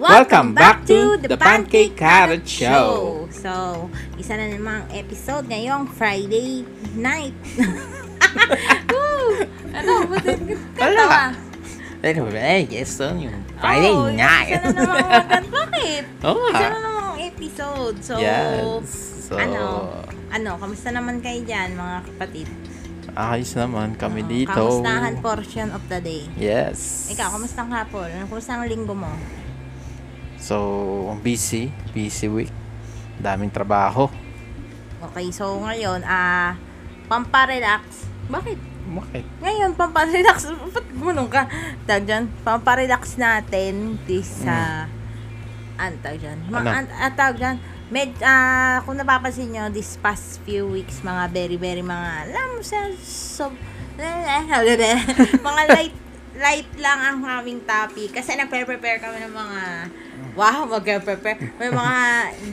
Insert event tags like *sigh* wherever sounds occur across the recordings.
Welcome back to the Pancake Carrot Show. So, isa na namang episode ngayong Friday night. *laughs* Woo! ano? Buti Wala. katawa. Eh, yes, son, yung Friday Oh, night. Isa na namang. Bakit? *laughs* Oo Isa nga. na namang episode. So, Yes. So, ano? Ano? Kamusta naman kayo dyan, mga kapatid? ayos naman kami Oo, dito. Kamustahan portion of the day. Yes. Ikaw, kamusta ang hapon? Ano, Kamusta ang linggo mo? So, busy. Busy week. Daming trabaho. Okay, so ngayon, ah, pamparelax. Bakit? Bakit? Ngayon, pamparelax. *laughs* Ba't gumanong ka? Tag dyan, pamparelax natin this sa... ano tawag dyan? Ma- Ano? an, ah, tawag dyan, med, ah, kung napapansin nyo, this past few weeks, mga very, very mga, alam mo so, *laughs* mga light, light lang ang aming topic. Kasi nagpe-prepare kami ng mga, wow, mag-prepare. May *laughs* mga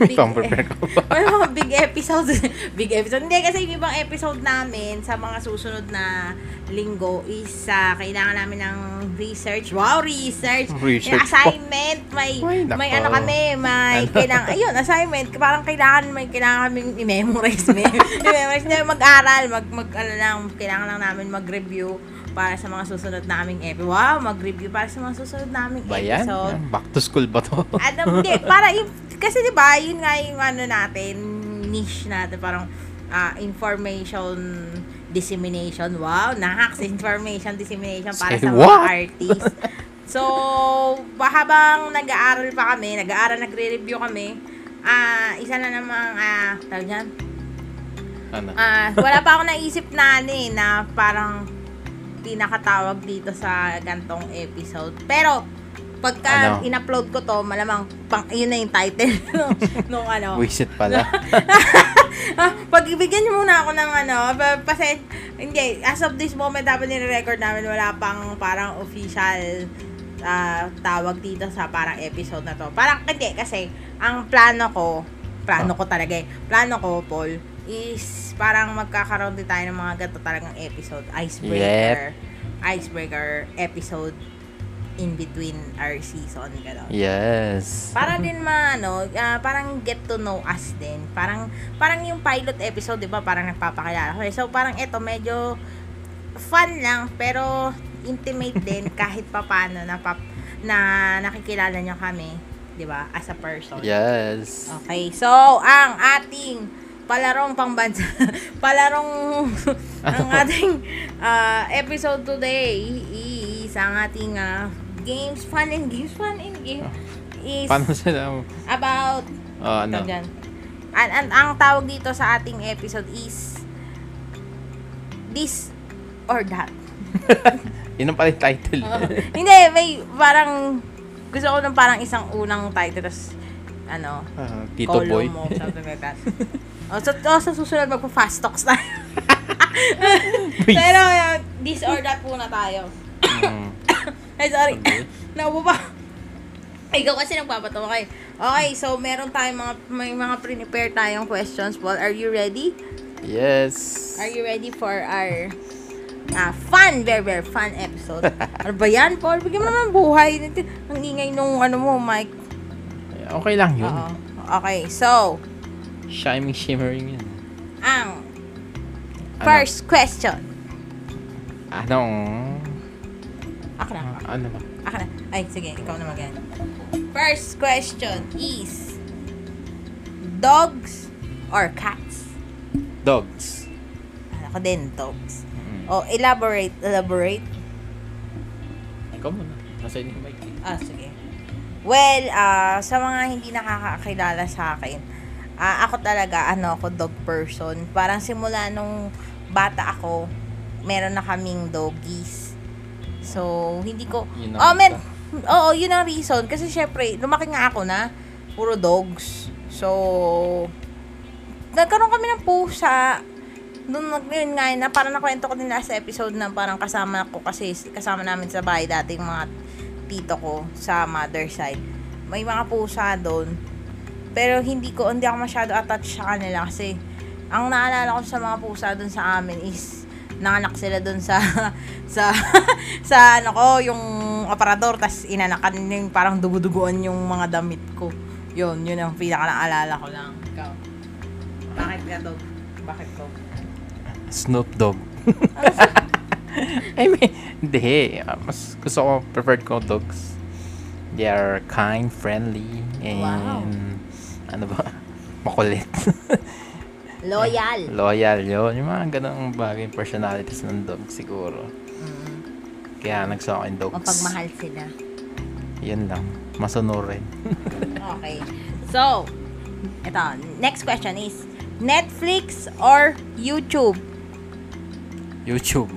big, Pang-prepare ka pa. *laughs* may mga big episodes. *laughs* big episode. Hindi, kasi yung ibang episode namin sa mga susunod na linggo is ah, kailangan namin ng research. Wow, research! Research Yung po. assignment. May, Ay, may ano kami, may Ano? kailangan, ayun, assignment. Parang kailangan, may kailangan kaming i-memorize. i-memorize na mag-aral, mag, mag, ano lang, kailangan lang namin mag-review para sa mga susunod naming episode. Wow, mag-review para sa mga susunod naming Ba yan? episode. Back to school ba to? *laughs* Ano, hindi, para kasi di ba yun nga yung ano natin, niche natin, parang ah, information dissemination. Wow, nahaks information dissemination para Say sa mga what? artists. *laughs* So, ba- habang nag-aaral pa kami, nag-aaral, nagre-review kami, ah, isa na namang, ah, tawag dyan, ano? Ah, wala pa ako naisip na ano eh, na parang pinakatawag dito sa gantong episode. Pero, pagka Ano? in-upload ko to, malamang pang, yun na yung title *laughs* nung, nung ano. Wisit pala. *laughs* Ah, pagbigyan niyo muna ako ng ano, kasi, hindi, as of this moment, dapat nire-record namin, wala pang parang official ah, tawag dito sa parang episode na to. Parang, hindi, kasi, ang plano ko, plano ko talaga eh, plano ko, Paul, is parang magkakaroon din tayo ng mga ganito talagang episode. Icebreaker. Icebreaker episode in between our season. Gano'n. yes. Para din maano, ah, parang get to know us din. Parang parang yung pilot episode, 'di ba? Parang nagpapakilala. Okay, so parang ito medyo fun lang pero intimate din *laughs* kahit papaano na pap, na nakikilala niyo kami, 'di ba? As a person. Yes. Okay. So, ang ating palarong pangbansa, *laughs* palarong *laughs* ang ating ah, episode today is ang ating ah, games, fun and games, fun and games is Paano sila? about Oh, ano? Dyan. An, an, ang tawag dito sa ating episode is this or that. *laughs* Yun ang pala yung title. Oo. Hindi, may parang gusto ko ng parang isang unang title tapos ano, Ah, Tito Boy. mo, something like that. Oh, so, oh, sa susunod magpa-fast talks tayo. *laughs* Pero uh, this or that muna tayo. Mm. *coughs* Ay, sorry. Naubo pa. Ikaw kasi nagpapatawa kayo. Okay, so meron tayong mga, may mga pre-prepare tayong questions, Paul. Are you ready? Yes. Are you ready for our ah, fun, very, very fun episode? *laughs* ano ba yan, Paul? Bigyan mo naman buhay. Ang ingay nung ano mo, Mike. Okay lang yun. Oo. Okay, so, Shining, shimmering yun. ang Ano? first question. Anong... Ako na. Ano ba? Ako na. Ay, sige, ikaw na mag First question is, dogs or cats? Dogs. Ako din, dogs. Mm. O, elaborate, elaborate. Ikaw muna. Nasa inyo yung mic. Ah, sige. Well, ah sa mga hindi nakakakilala sa akin, ah ako talaga, ano ako, dog person. Parang simula nung bata ako, meron na kaming doggies. So, hindi ko, Yun oh, men, oo, yun ang reason. Kasi syempre, lumaki nga ako na, puro dogs. So, nagkaroon kami ng pusa. Doon yun nga, na parang nakwento ko din last episode na parang kasama ko kasi kasama namin sa bahay dati yung mga tito ko sa mother side. May mga pusa doon. Pero hindi ko, hindi ako masyado attached sa kanila kasi ang naalala ko sa mga pusa doon sa amin is nanganak sila doon sa *laughs* sa *laughs* sa ano ko yung aparador, tas inanakan yung parang duguduguan yung mga damit ko. Yun, yun ang pinaka naalala ko lang. Ikaw. Bakit ka dog? Bakit ko? Snoop Dogg. I mean, hindi. Mas gusto ko, preferred ko dogs. They are kind, friendly, and Wow. Ano ba? *laughs* Makulit. *laughs* Loyal. *laughs* Loyal yun. Yung mga ganong bagay personalities ng dog siguro. Mm. Kaya nagsa akin dogs. Mapagmahal sila. Yan lang. Masunurin. Okay. So, ito, next question is, Netflix or YouTube? YouTube.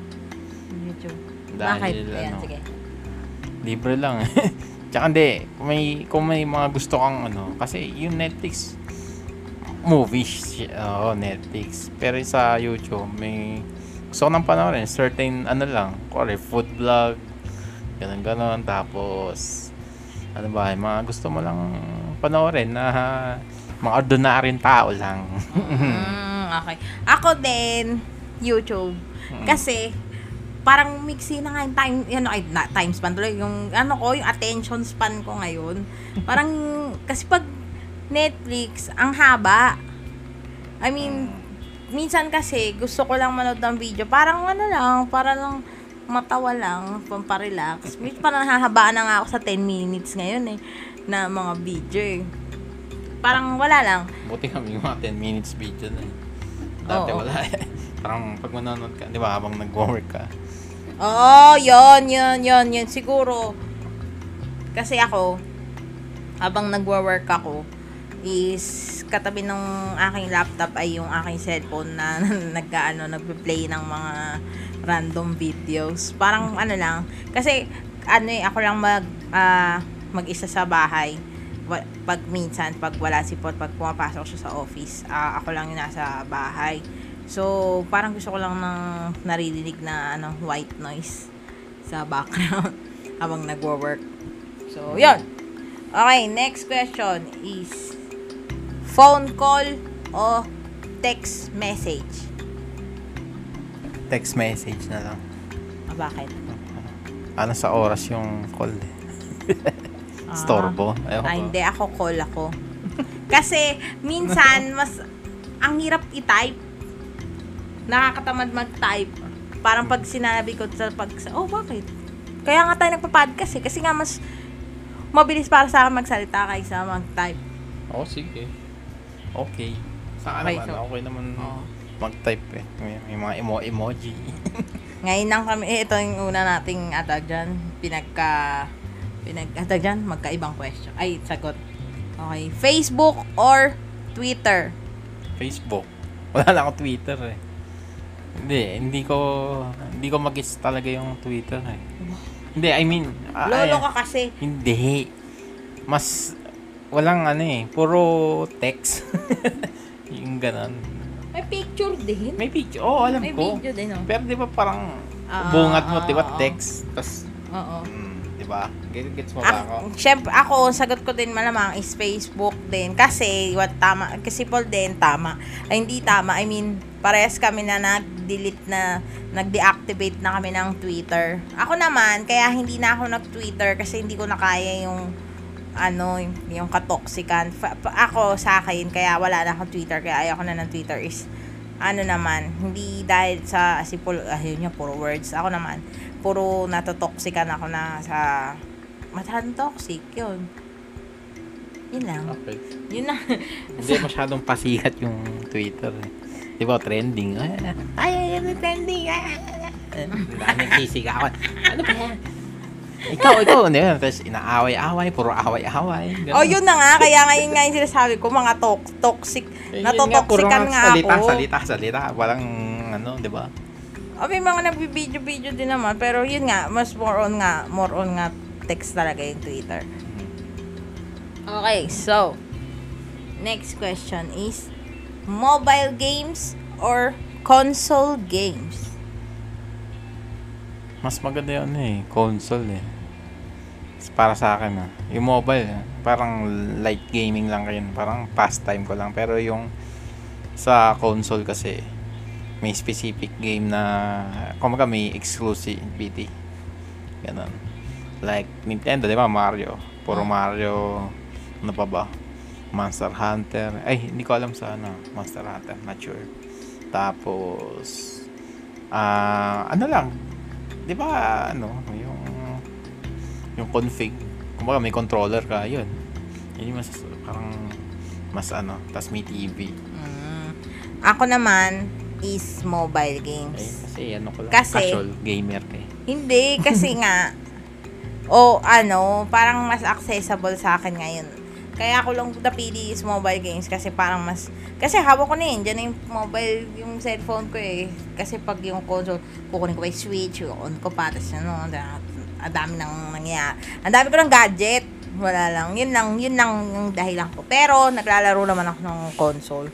YouTube. Dahil, Bakit? Ayan, ano, sige. libre lang. Tsaka hindi, kung may, kung may mga gusto kang ano, kasi yung Netflix, movies, oh, Netflix. Pero sa YouTube, may gusto ko nang panoorin, certain, ano lang, kore, food vlog, ganun ganon tapos, ano ba, yung mga gusto mo lang panoorin na mga ordinaryong tao lang. Mm, okay. Ako din, YouTube. Mm. Kasi, parang mixi na nga yung time, ano, ay, na, time span tuloy, yung, ano ko, yung attention span ko ngayon. Parang, *laughs* kasi pag Netflix, ang haba. I mean, minsan kasi, gusto ko lang manood ng video, parang ano lang, para lang matawa lang, pamparelax. Minsan parang nahahabaan na nga ako sa 10 minutes ngayon eh, na mga video eh. Parang wala lang. Buti kami yung mga 10 minutes video na eh. Dati Oo. wala eh. Parang pag manonood ka, di ba, habang nag-work ka, Oo, yon yon yon yun. Siguro, kasi ako, habang nagwo-work ako, is katabi ng aking laptop ay yung aking cellphone na *laughs* nag-ano, nagpe-play ng mga random videos. Parang ano lang, kasi ano eh, ako lang mag, ah, mag-isa sa bahay. Pag minsan, pag wala si Pot, pag pumapasok siya sa office, ah, ako lang yung nasa bahay. So, parang gusto ko lang ng naririnig na ano, white noise sa background *laughs* habang nagwo-work. So, yun. Okay, next question is phone call o text message? text message na lang. Ah, bakit? Ano sa oras yung call eh. *laughs* Storbo. Ayoko Ah, hindi. Ako call ako. Kasi, minsan, mas, ang hirap i-type. Nakakatamad mag-type. Parang pag sinabi ko sa pag, oh, bakit? Kaya nga tayo nagpa-podcast eh. Kasi nga mas, mabilis para sa akin magsalita kaysa mag-type. Oo, sige. Okay. Sa Okay, naman, so- okay naman Oo. mag-type eh. May, may mga emo emoji. *laughs* Ngayon lang kami, eh, ito yung una nating atag dyan. Pinagka, pinag, atag dyan, magkaibang question. Ay, sagot. Okay. Facebook or Twitter? Facebook. Wala lang ako Twitter eh. Hindi, hindi ko hindi ko mag-gets talaga yung Twitter eh. Hindi, I mean, ah, Lolo eh, ka kasi. Hindi. Mas walang ano eh, puro text. *laughs* yung ganon. May picture din. May picture. Oo, alam May ko. video din, oh. Pero di ba parang Ah, bungat mo, ah, di ba, ah. text. Tapos, Oo. mm, di ba? Get, gets mo ba ako? Ako, syempre, ako, sagot ko din malamang is Facebook din. Kasi, what tama, kasi Paul din, tama. Ay, hindi tama. I mean, parehas kami na nag-delete na, nag-deactivate na kami ng Twitter. Ako naman, kaya hindi na ako nag-Twitter kasi hindi ko na kaya yung, ano, yung, katoksikan. Fa- ako, sa akin, kaya wala na akong Twitter, kaya ayoko na ng Twitter is, ano naman, hindi dahil sa, si Paul, ayun niya, puro words. Ako naman, puro natotoxican ako na sa, masyadong toxic, yun. Yun lang. Okay. Yun lang. Hindi masyadong pasikat yung Twitter eh. Di ba, trending. Ay, ay, ay, ay, trending. Ay, ay, ay. Daming sisigawan. Ano ba yan? Ikaw, ikaw, ano yun? Tapos inaaway-away, puro away-away. ganun. oh, yun na nga. Kaya ngayon nga yung sinasabi ko, mga to- toxic. Eh, yun nga, nga salita, ako. Salita, salita, Walang, ano, di ba? Oh, may mga nagbibideo-video din naman. Pero yun nga, mas more on nga, more on nga text talaga yung Twitter. Okay, so, next question is, mobile games or console games? Mas maganda yun eh, console eh. Para sa akin ah. Yung mobile, ah, parang light gaming lang kayo. Parang pastime ko lang. Pero yung sa console kasi, may specific game na, kumaga may exclusivity. Ganon. Like Nintendo, di ba? Mario. Puro Oh. Mario. Ano pa ba? Monster Hunter. Ay, hindi ko alam sa ano. Monster Hunter. Not sure. Tapos, ah, ano lang. Di ba, ano, yung, yung config. Kumbaga, may controller ka, yun. Yun yung mas, parang, mas ano, tas may TV. Mm. Ako naman is mobile Ay, games. kasi ano ko lang, Kasi- casual gamer ka eh. Hindi, kasi *laughs* nga, o ano, parang mas accessible sa akin ngayon. Kaya ako lang napili is mobile games kasi parang mas, kasi hawak ko na yun, dyan yung mobile, yung cellphone ko eh. Kasi pag yung console, kukunin ko pa yung switch, on ko pa, tapos ano, ang dami nang nangyayari. Ang dami ko ng gadget. Wala lang. Yun lang, yun lang yung dahilan ko. Pero, naglalaro naman ako ng console.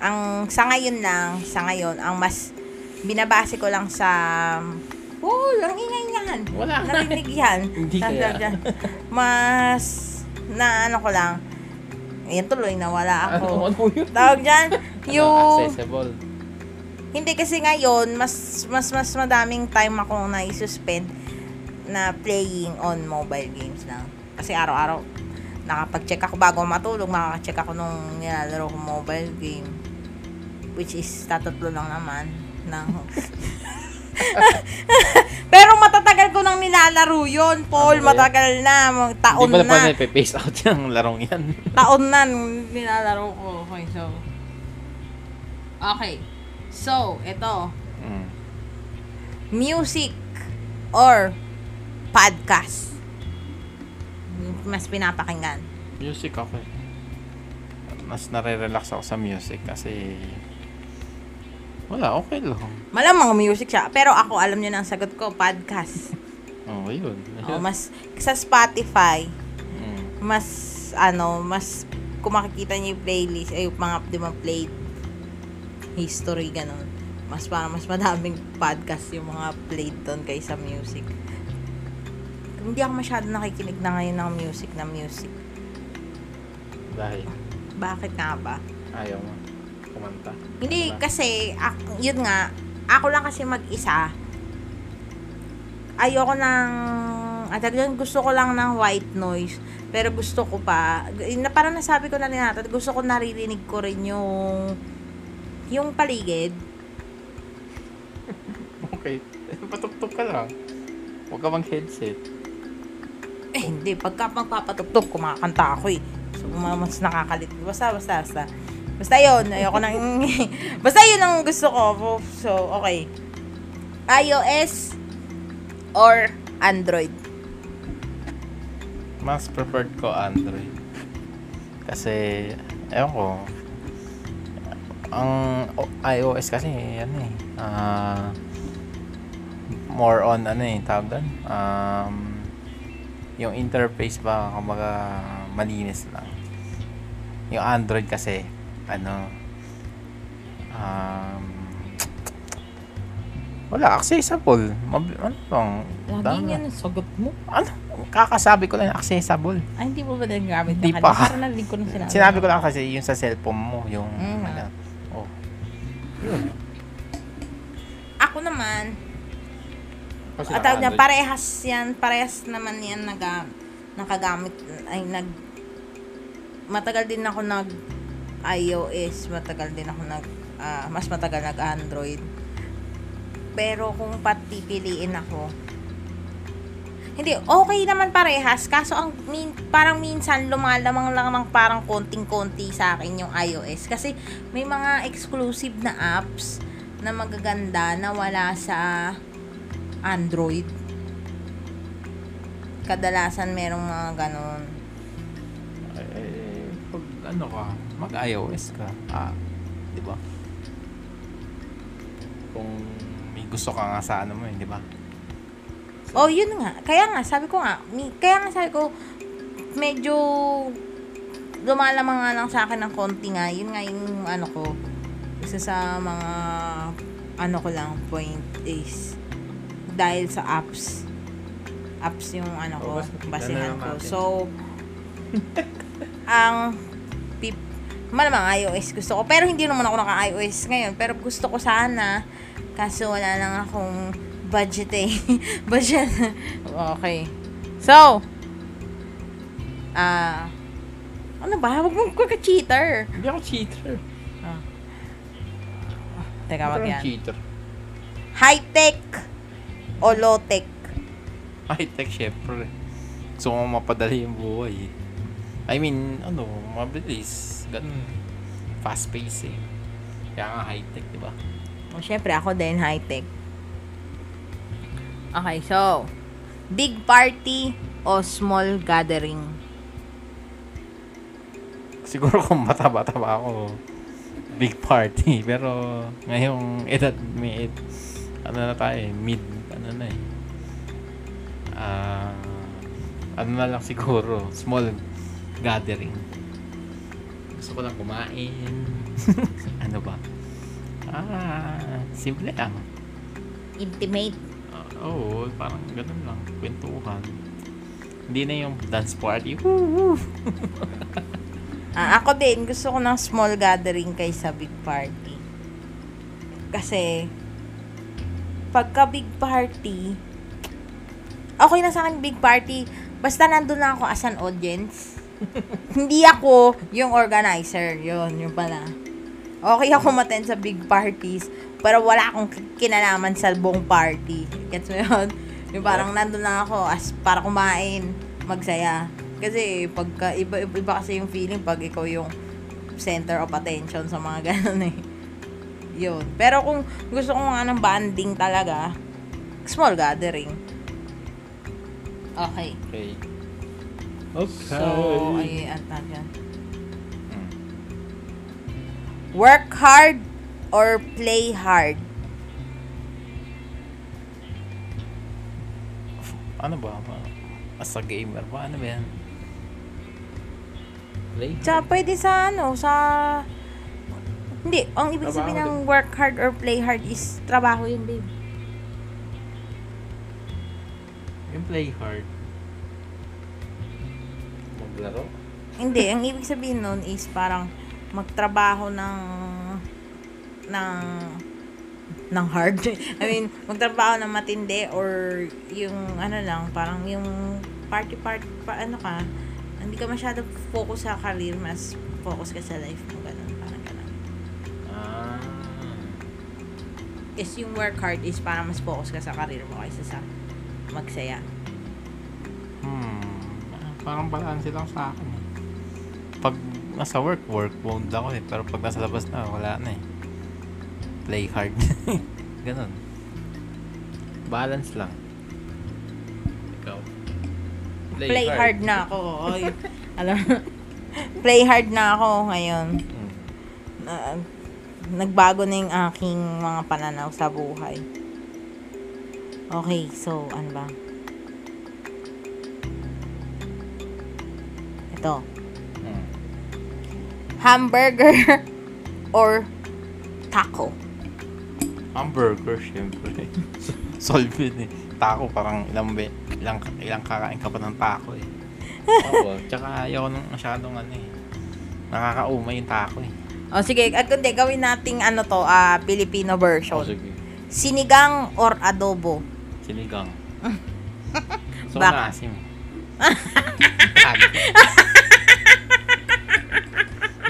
Ang, sa ngayon lang, sa ngayon, ang mas binabase ko lang sa Oh, ang ingay niyan. Wala. Narinig yan. *laughs* Hindi kaya. Mas, na ano ko lang. Ayan tuloy, nawala ako. ano yun? Tawag dyan, yung... accessible. Hindi kasi ngayon, mas mas mas madaming time ako na i-suspend na playing on mobile games lang. Kasi araw-araw, nakapag-check ako bago matulog, makaka-check ako nung nilalaro ko mobile game. Which is, tatatlo lang naman. Ng... *laughs* Pero matatagal ko nang nilalaro yun, Paul. Ano matagal na. Taon Hindi na. pa na pace out yung larong yan. *laughs* taon na nung nilalaro ko. Okay, so... Okay. So, ito. Mm. music or podcast mas pinapakinggan Music ako eh. Mas nare-relax ako sa music kasi wala, okay lang. malamang music siya pero ako alam niyo na ang sagot ko podcast *laughs* Oh, yun. oh, mas sa Spotify Mm. mas ano mas kung makikita niyo yung playlist ay yung mga di ba played history ganun mas parang mas madaming podcast yung mga played doon kaysa music hindi ako masyado nakikinig na ngayon ng music na music Dahil bakit nga ba ayaw mo kumanta. Hindi, Ano ba? kasi, ak- yun nga, ako lang kasi mag-isa. Ayoko ng, at yun, gusto ko lang ng white noise. Pero gusto ko pa, na, parang nasabi ko na rin natin, gusto ko naririnig ko rin yung, yung paligid. *laughs* Okay. Patugtog ka lang. Huwag ka mang headset. Eh, hindi, pagka magpapatugtog, kumakanta ako eh. So, ma- mas nakakalit. Basta, basta, basta. Basta yun, ayoko nang, *laughs* basta yun ang gusto ko. So, okay. iOS or Android? Mas preferred ko Android. Kasi, ewan ko, ang iOS kasi, ano eh, ah, more on, ano eh, tawag doon, um, yung interface ba, kumbaga, malinis lang. Yung Android kasi, ano, um, wala, accessible. Mab- ano bang, dami- ang sagot mo. ano, kakasabi ko lang accessible. Ay, hindi mo ba nagagamit Hindi na pa. Parang narinig ko na sinabi. Sinabi ko lang kasi yung sa cellphone mo, yung Mm. ano. Oh. Yun. Ako naman, Kasi at tawag niya, parehas yan, parehas naman yan naga, nakagamit, ay nag, matagal din ako nag iOS, matagal din ako nag, ah, mas matagal nag Android. Pero kung patipiliin ako, hindi, okay naman parehas. Kaso ang min, parang minsan lumalamang lang ng parang konting-konti sa akin yung iOS. Kasi may mga exclusive na apps na magaganda na wala sa Android. Kadalasan merong mga ganon. Eh, pag ano ka, mag-iOS ka. Ah, di ba? Kung may gusto ka nga sa ano mo, eh, di ba? Oh, yun nga. Kaya nga, sabi ko nga, kaya nga sabi ko, medyo lumalamang nga lang sa akin ng konti nga. Yun nga yung ano ko, isa sa mga ano ko lang point is dahil sa apps. Apps yung ano ko, Oh, bas- basihan ko. So, ang pip, malamang iOS gusto ko. Pero hindi naman ako naka-iOS ngayon. Pero gusto ko sana. Kaso wala lang akong budget eh. *laughs* budget. okay. So, ah, ano ba? Huwag mong kaka-cheater. Hindi ako cheater. Teka, Hindi wag yan. cheater. High-tech o low-tech? High-tech, syempre. Gusto ko mapadali yung buhay. eh. I mean, ano, mabilis. Ganun. Fast pace eh. Kaya nga high-tech, di ba? O, syempre, ako din high-tech. Okay, so, big party o small gathering? Siguro kung bata-bata pa ako, big party. *laughs* Pero ngayong edad, may ed- ano na tayo eh, mid, ano na eh. Ah, ano na lang siguro, small gathering. Gusto ko lang kumain. *laughs* ano ba? Ah, simple lang. Intimate. Ah, Oo, parang ganun lang. Kwentuhan. Hindi na yung dance party. Woo, woo. *laughs* Ah, ako din, gusto ko ng small gathering kaysa big party. Kasi, pagka big party, okay na sa akin big party, basta nandun lang ako as an audience. *laughs* Hindi ako yung organizer. Yun, yun pala. Okay ako maten sa big parties, pero wala akong kinalaman sa buong party. Gets mo yun? Yung parang nandun lang ako as para kumain, magsaya. Kasi pagka iba, iba kasi yung feeling pag ikaw yung center of attention sa mga *laughs* ganun eh. Yun. Pero kung gusto ko nga ng banding talaga, small gathering. Okay. Okay. So, ay, at yan. Mm. Work hard or play hard? Ano ba? As a gamer ba? Ano ba yan? Play? Tsaka pwede sa ano, sa... Hindi, ang ibig sabihin ng work hard or play hard is trabaho yun, babe. Yung play hard. Maglaro? Hindi, ang ibig sabihin nun is parang magtrabaho ng ng ng hard. *laughs* I mean, magtrabaho ng matindi or yung ano lang, parang yung party party pa ano ka, hindi ka masyado focus sa career, mas focus ka sa life mo, Is yung work hard is parang mas focus ka sa career mo kaysa sa magsaya. Hmm. Parang balance lang sa akin eh. Pag nasa work, work mode ako eh. Pero pag nasa labas na, wala na eh. Play hard. *laughs* Ganon. Balance lang. Ikaw. Play, hard. na ako. Oy. Alam *laughs* play hard na ako ngayon. Hmm. na, nagbago na yung aking mga pananaw sa buhay. Okay, so, ano ba? Ito. Hmm. Hamburger *laughs* or taco? Hamburger, syempre. *laughs* Solve eh. Taco, parang ilang, be, ilang, ilang kakain ka pa ng taco eh. *laughs* Oo, tsaka ayaw nung masyadong ano eh. Nakakauma yung taco eh. O sige, ah, kundi gawin nating ano to, ah Filipino version. Oh, sige. Sinigang or adobo? Sinigang. So, Bak- naasim.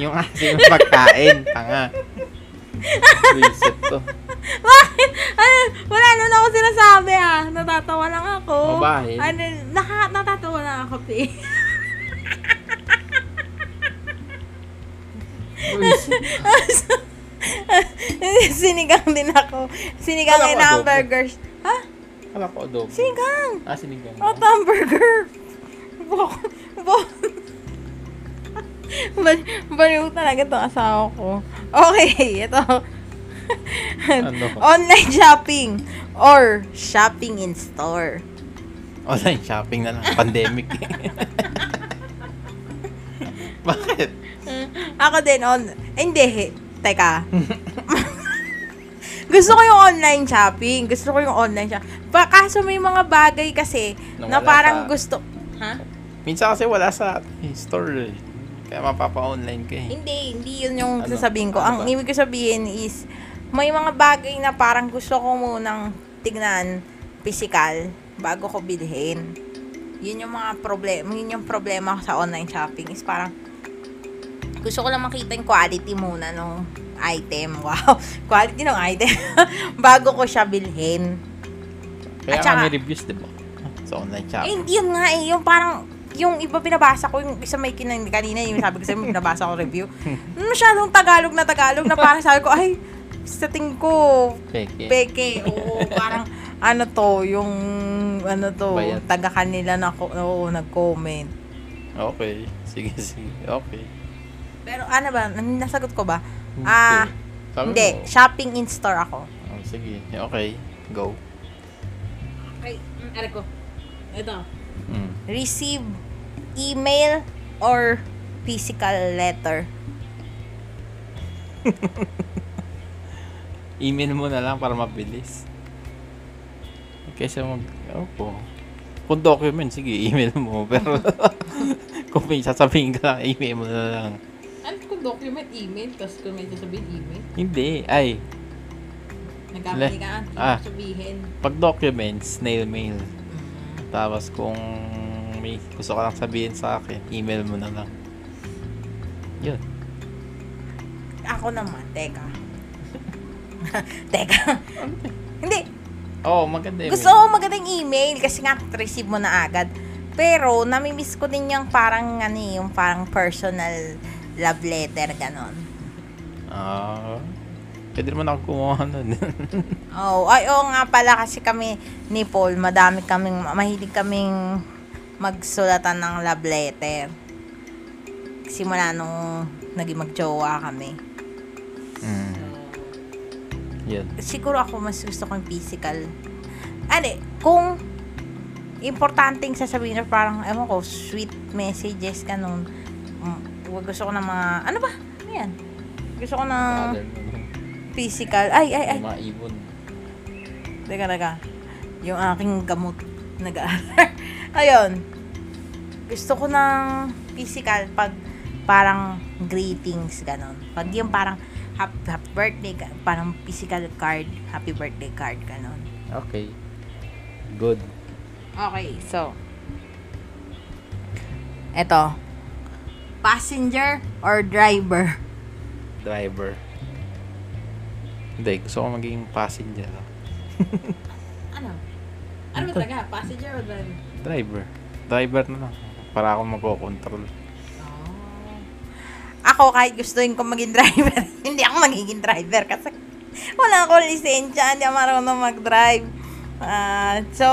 yung asim na pagkain, tanga. Reset to. Bakit? Ano, wala na ako sinasabi ah. Natatawa lang ako. O, bakit? Ano, naka, natatawa lang ako, pe. *laughs* *laughs* Sinigang din ako. Sinigang Kala and adobo. hamburgers. Ha? Kala ko adobo. Sinigang. Ah, sinigang. O, hamburger. Bok. Bok. Bal- Baliw talaga itong asawa ko. Okay, ito. Ano? Online shopping or shopping in store. Online shopping na lang. Pandemic. *laughs* Bakit? Ako din on... eh, Hindi. Teka. *laughs* Gusto ko yung online shopping. Gusto ko yung online shopping. Pa, kaso may mga bagay kasi na Na wala parang sa- gusto... Ha? Minsan kasi wala sa store eh. Kaya mapapa-online ka eh. Hindi, hindi yun yung Ano? sasabihin ko. Ano Ang ba? ibig ko sabihin is, may mga bagay na parang gusto ko munang tignan physical bago ko bilhin. Yun yung mga problema, yun yung problema ko sa online shopping is parang gusto ko lang makita yung quality muna ng item. *laughs* Wow, quality ng item. *laughs* Bago ko siya bilhin. Kaya At saka- may reviews, di ba? Sa online Eh, shopping. yun nga eh, yung parang, yung iba binabasa ko, yung isa may kinan kanina, yung sabi ko sa'yo, binabasa ko review. *laughs* Masyadong Tagalog na Tagalog na parang sabi ko, ay, sa tingin ko, Peke. peke. Oo, parang, ano to, yung, ano to, taga kanila na, oo, nag-comment. Okay. Sige, sige. Okay. Pero ano ba, nasagot ko ba? Ah, Sabi hindi, mo, shopping in store ako. oh, sige. Okay. Go. Okay, ano ko? Ito. Mm. Receive email or physical letter. *laughs* Email mo na lang para mabilis. Kaysa mag... Opo. Kung document, sige, *laughs* email mo. Pero *laughs* kung may sasabihin ka lang, email mo na lang. Document email, tapos kung may sasabihin email? Hindi. Ay, Nagkamali ka, Ah. sabihin? pag documents, snail mail. Tapos kung may gusto ka lang sabihin sa akin, email mo na lang. Yun. Ako naman, teka. *laughs* teka. Hindi, Oo, oh, maganda yun. gusto ko magandang email kasi nga receive mo na agad. Pero, namimiss ko din yung parang, ano eh, yung parang personal love letter, ganon. Ah, pwede naman ako kumuha nun. *laughs* Oh, ay, oo nga pala kasi kami ni Paul, madami kaming, mahilig kaming magsulatan ng love letter. Simula nung naging magjowa kami. mm. Yun. Siguro ako mas gusto ko yung physical. Ano, kung importanteng sasabihin na parang, ewan ko, sweet messages, ganun. Gusto ko ng mga, ano ba? Ano yan? Gusto ko ng nun. physical. Ay, ay, ay. Yung mga ibon. Teka, teka. Yung aking gamot nag-aaral. *laughs* Ayun. Gusto ko ng physical pag parang greetings, ganon. Pag yung parang happy, happy birthday, parang physical card, happy birthday card, ganon. Okay. Good. Okay, so. Eto. Passenger or driver? Driver. Hindi, gusto ko maging passenger. *laughs* Ano? Ano ba talaga? Passenger or driver? Driver. Driver na lang. Para ako magkocontrol. Oh. Ako, kahit gustuin ko maging driver, *laughs* hindi ako magiging driver kasi wala akong lisensya, hindi ako marunong mag-drive. Ah, so,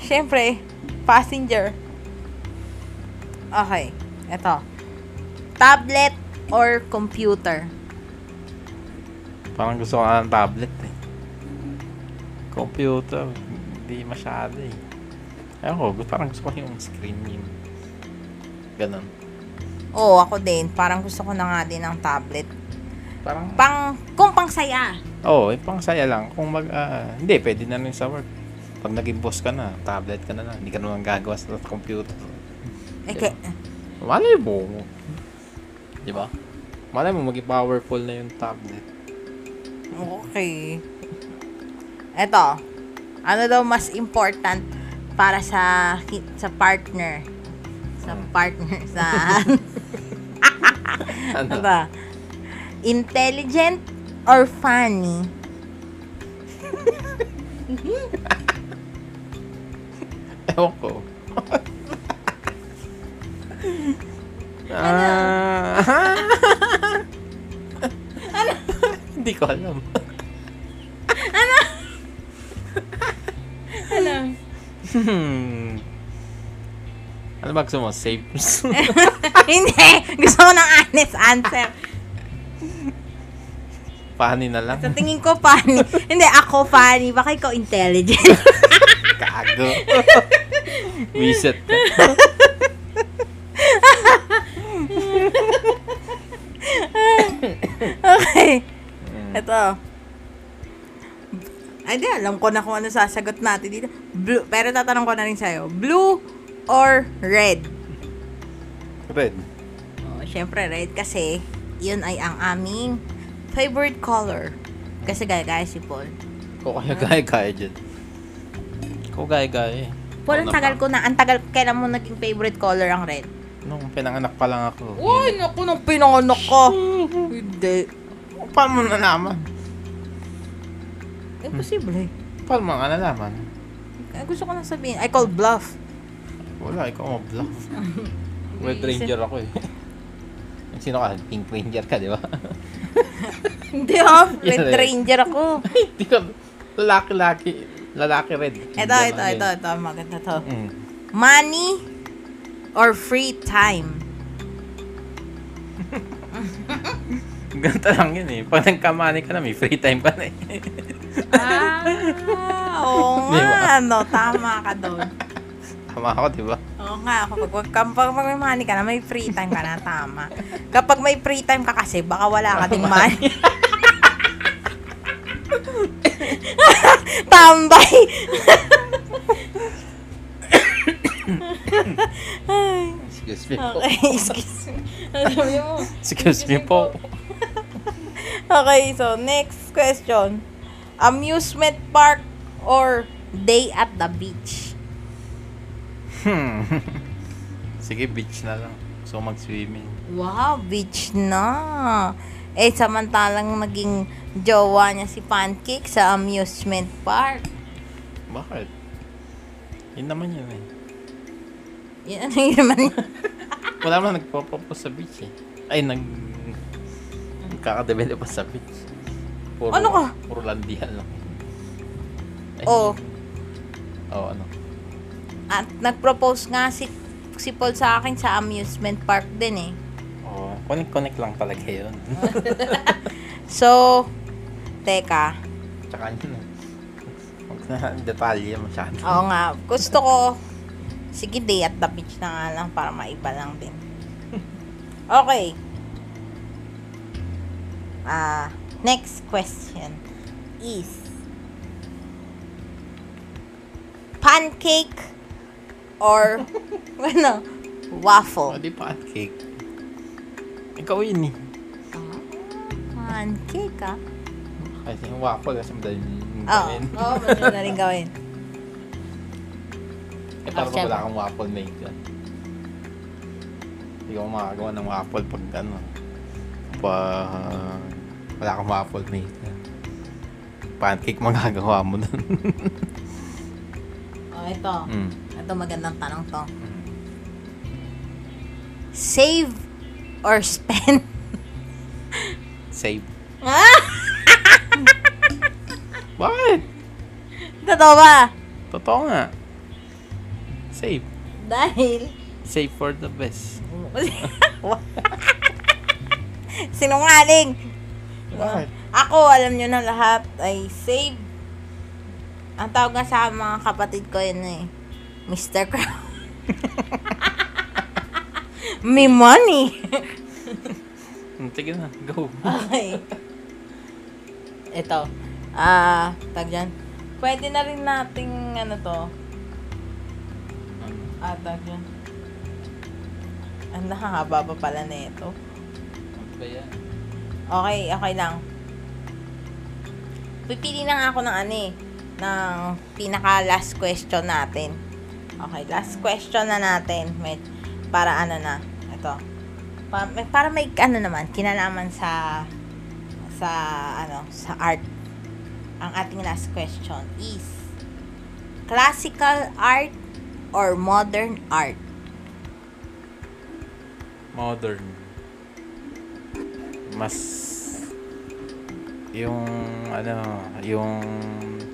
syempre, passenger. Okay, eto. Tablet or computer? Parang gusto ko ng tablet eh. Computer. Hindi masyado eh. Ayun ko, parang gusto ko yung screen yung Ganon. Oo, ako din. Parang gusto ko na nga din ng tablet. Parang, Pang, kung pang saya. oo, oh, pang saya lang. Kung mag, ah, hindi, pwede na rin sa work. Pag naging boss ka na, tablet ka na lang. Hindi ka naman gagawa sa computer. Eh, kaya- Malay mo. Di ba? Malay mo, maging powerful na yung tablet. Okay. Eto. Ano daw mas important para sa sa partner? Sa partner *laughs* sa Ano? ano *laughs* ba? Intelligent or funny? *laughs* Ewan ko. Ah. Hindi ko alam. Ano? Hmm. Ano ba gusto mo? Safe? *laughs* Hindi. Gusto ko ng honest answer. Funny na lang. Sa tingin ko funny. Hindi, ako funny. Baka ikaw intelligent. *laughs* Kago. Reset *laughs* ka. Mm. Ito. Ay, di, alam ko na kung ano sasagot natin dito. Blue, pero tatanong ko na rin sa'yo. Blue or red? Red. Oh, syempre red kasi yun ay ang aming favorite color. Kasi gaya-gaya si Paul. Ko kaya gaya-gaya dyan. Ko gaya-gaya eh. Paul, ang tagal ko na. Ang tagal, kailan mo naging favorite color ang red? Nung pinanganak pa lang ako. Uy, naku, nung pinanganak ko. Hindi. Paano mo nalaman? Imposible. Paano mo nga nalaman? Eh, Gusto ko na sabihin. I call bluff. Wala, ikaw mo bluff. *laughs* Red Ranger ako eh. *laughs* Sino ka? Pink Ranger ka, di ba? *laughs* Hindi. Yan Red eh. Ranger ako. Hindi ka. Lalaki-laki. Lalaki red. Ito, ito, ito, ito. Maganda to. Mm. Money or free time? Ganito lang yun eh. Pag nagkamani ka na, may free time ka na eh. Ah, oo *laughs* nga. No, tama ka doon. Tama ako, di ba? Oo nga, kapag, kapag, kapag may money ka na, may free time ka na, tama. Kapag may free time ka kasi, baka wala ka ding money. Tambay! Ay, Excuse me po. okay, excuse me. Ano? Excuse me po. Okay, so next question. Amusement park or day at the beach? Hmm. *laughs* Sige, beach na lang. So, mag-swimming. Wow, beach na. Eh, samantalang naging jowa niya si Pancake sa amusement park. Bakit? Yun naman yun eh. Yan ano *laughs* yun naman yun. Wala naman nagpo-propose sa beach eh. Ay, nag... Nagkakadevelop pa sa beach. Puro, Ano ka? Puro landihan lang. Ay, Oh, Oo, ano. at nag-propose nga si si Paul sa akin sa amusement park din eh. Oo, connect-connect lang talaga *laughs* yun. So, teka. Tsaka yun eh. Huwag na detalye masyado. Oo nga, gusto ko sige day at the beach na nga lang para maiba lang din. *laughs* Okay. Ah, next question is pancake or *laughs* ano, waffle. di pancake. Ikaw yun eh. Pancake ah. Kasi yung waffle kasi madali Oo, gawin. oo, madali na gawin. Eh, parang Ah, wala kang waffle maker. Hindi ka makagawa ng waffle pag ano. Pag wala kang waffle maker. Pancake magagawa mo dun. *laughs* Oh, ito. mm. Ito magandang tanong to. Mm. Save or spend? *laughs* Save. *laughs* Bakit? Totoo ba? Totoo nga. Save. Dahil Save for the best. Sinungaling. Bakit? Ako, alam nyo na lahat, ay save. Ang tawag nga sa mga kapatid ko yun eh. Mr. Crown. *laughs* Me money. Hmm, Sige na, go. okay. Ito. Ah, tag dyan. Pwede na rin nating, ano to, ah, tag dyan. Ang nakakaba pa pala na ito. Ano ba yan? Okay, okay lang. Pipili na ako ng ano eh, ng pinaka last question natin. Okay, last question na natin. Med, para ano na, ito. Para, may, para may ano naman, kinalaman sa sa ano, sa art. Ang ating last question is classical art or modern art? Modern. Mas yung ano, yung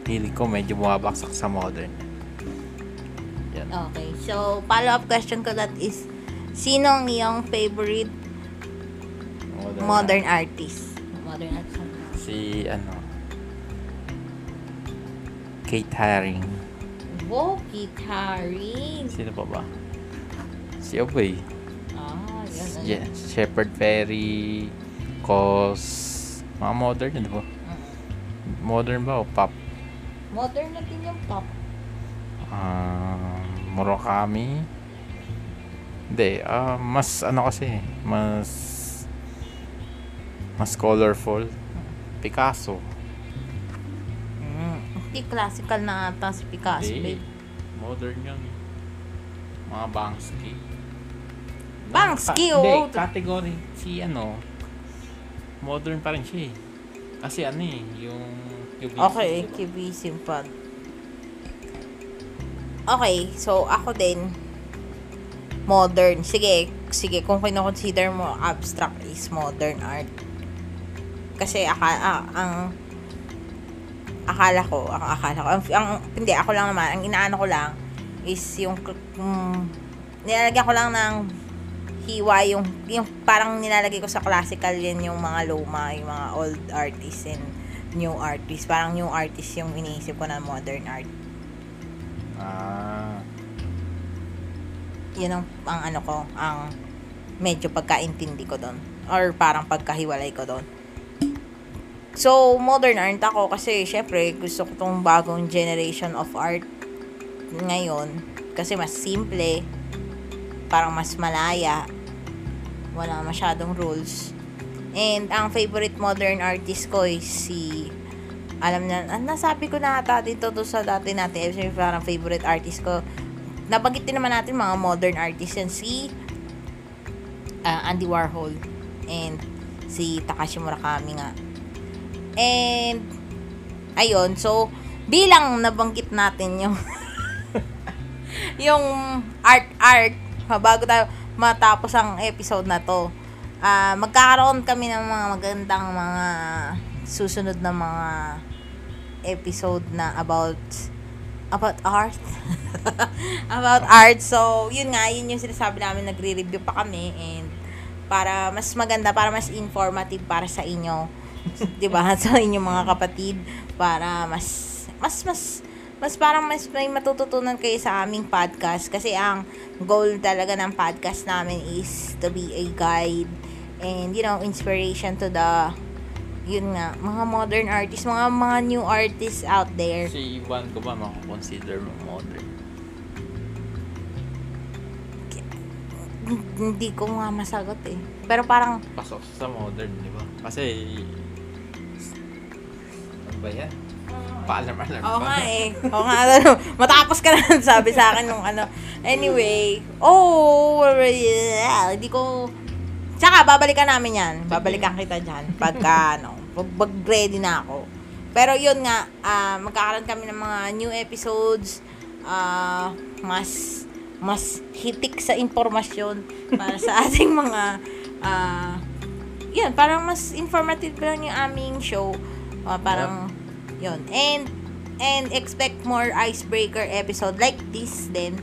hilig ko medyo bumabaksak sa modern. Yan. Okay. So, follow-up question ko that is, sino ang iyong favorite modern artist? Modern artist. Si ano Kate Haring. Wow, guitaring. Sino pa ba? Si Oboy. Ah, yun. Yeah, Shepherd Ferry. Cos. Mga modern yun, di ba? Modern ba o pop? Modern na din yung pop. Ah, Murakami. Hindi, ah, mas ano kasi, mas mas colorful. Picasso. Mm. Hindi classical na ata si Picasso, Hindi. babe. Modern yan. Mga. Bangsky, Ka- oo. Hindi, category. Si ano, modern pa rin siya eh. Kasi ano eh, yung... yung Okay, kibisim pa. Okay, so ako din, modern. Sige, sige, kung kino-consider mo abstract is modern art. Kasi aka, ah, ang akala ko, ang akala ko, ang, ang, hindi, ako lang naman, ang inaano ko lang is yung, um, nilalagyan ko lang ng hiwa yung, yung parang nilalagay ko sa classical yan yung mga luma, yung mga old artists and new artists. Parang new artist yung iniisip ko na modern art. Ah, Yun ang, ang ano ko, ang medyo pagkaintindi ko doon. Or parang pagkahiwalay ko doon. So, modern art ako kasi syempre gusto ko tong bagong generation of art ngayon. Kasi mas simple, parang mas malaya, wala masyadong rules. And ang favorite modern artist ko is si alam na, ah, nasabi ko na ata dito to sa dati natin, episode, parang favorite artist ko. Nabanggit din naman natin mga modern artists yan, si ah, Andy Warhol and si Takashi Murakami nga. And, ayun, so, bilang nabanggit natin yung *laughs* yung art-art, bago tayo matapos ang episode na to, ah magkakaroon kami ng mga magandang mga susunod na mga episode na about about art. *laughs* about art. So, yun nga, yun yung sinasabi namin, nagre-review pa kami and para mas maganda, para mas informative para sa inyo. *laughs* 'Di ba *laughs* Sa inyong mga kapatid para mas mas mas mas parang mas may matututunan kayo sa aming podcast kasi ang goal talaga ng podcast namin is to be a guide and you know inspiration to the yun nga mga modern artists mga mga new artists out there si Ivan ko ba makakonsider mo modern? hindi ko nga masagot eh pero parang Pasok sa modern, di ba? Kasi... Ano ba yan? Paalam-alam Oo ba? nga eh. Oo nga. Ano, matapos ka na *laughs* sabi sa akin nung ano. Anyway. Oh, yeah, hindi ko... Tsaka, babalikan namin yan. Babalikan kita dyan. Pagka, ano, pag, ready na ako. Pero yun nga, ah, magkakaroon kami ng mga new episodes. ah mas mas hitik sa impormasyon para sa *laughs* ating mga ah yun, parang mas informative lang yung aming show. Ah, parang yun. And and expect more icebreaker episode like this din.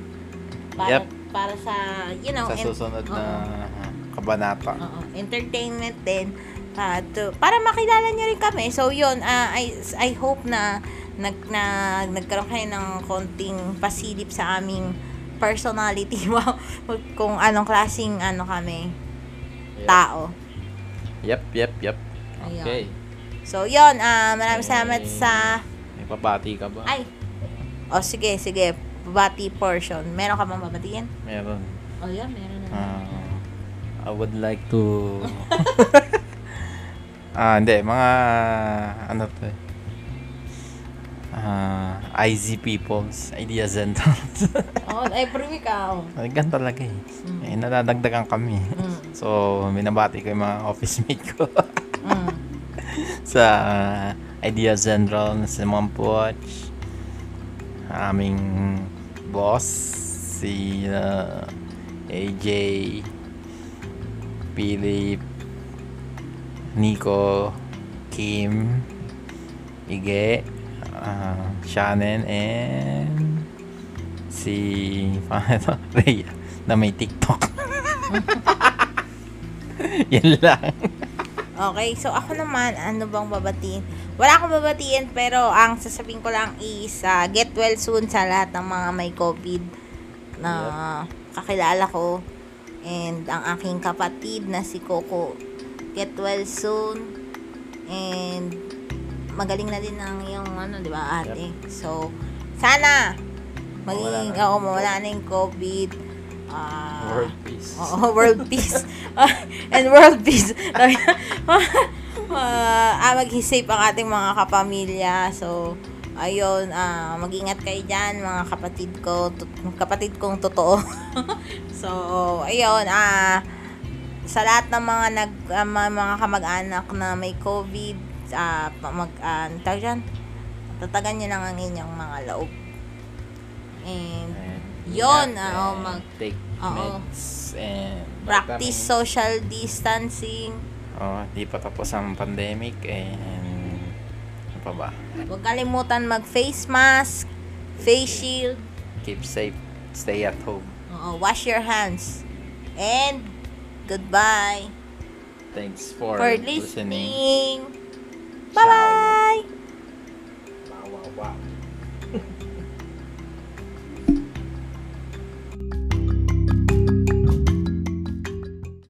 Para Yep. para sa you know, Sa susunod na Oo. kabanata. Oo, entertainment din. Ah, to, para makilala niyo rin kami. So yun, ah, I I hope na nag na nagkaroon kayo ng konting pasilip sa aming personality *laughs* wow kung anong klaseng ano kami Yep. tao. Yep, yep, yep. Ayun. So yun, ah maraming salamat sa May pabati ka ba? ay. O sige, sige. Bati portion. Meron ka bang babatiin? Meron. Oh, yeah, meron na. Ah, I would like to... *laughs* ah, hindi. Mga... Ano to eh. Ah, IZ Peoples. Idea Centrals. *laughs* oh, every week ah. Oh. Ay, ganun talaga eh. Mm. Eh, nadadagdagan kami. Mm. So, minabati ko yung mga office mate ko. Mm. Sa ah, Idea Central na si Ma'am Poch. Aming boss, si ah, AJ, Philip, Nico, Kim, Ige, ah, Shannon, and si *laughs* paano? Rhea na may TikTok. *laughs* Yan lang. *laughs* Okay, so ako naman, ano bang babatiin? Wala akong babatiin, pero ang sasabihin ko lang is ah, get well soon sa lahat ng mga may COVID na kakilala ko. And ang aking kapatid na si Coco, get well soon. And magaling na din ang yung ano, di ba, ate? So, sana maging, oo, mawala na yung COVID. Ah, World peace. *laughs* Oo, world peace. *laughs* And world peace. *laughs* ah, ah, mag-safe ang ating mga kapamilya. So, ayun, ah, mag-ingat kayo dyan, mga kapatid ko, tut- kapatid kong totoo. so, ayun, ah, sa lahat ng mga nag, ah, mga, mga kamag-anak na may COVID, pa- mag, ano tawag dyan? tatagan nyo lang ang inyong mga loob. And, And ingat oo, and mag- take. Meds and practice vitamin. social distancing. Oh, di pa tapos ang pandemic and ano pa ba? Huwag kalimutan mag-face mask, face shield, Keep safe, stay at home. oo, wash your hands. And, goodbye Thanks for, for listening. listening. Bye-bye! Wow, wow, wow.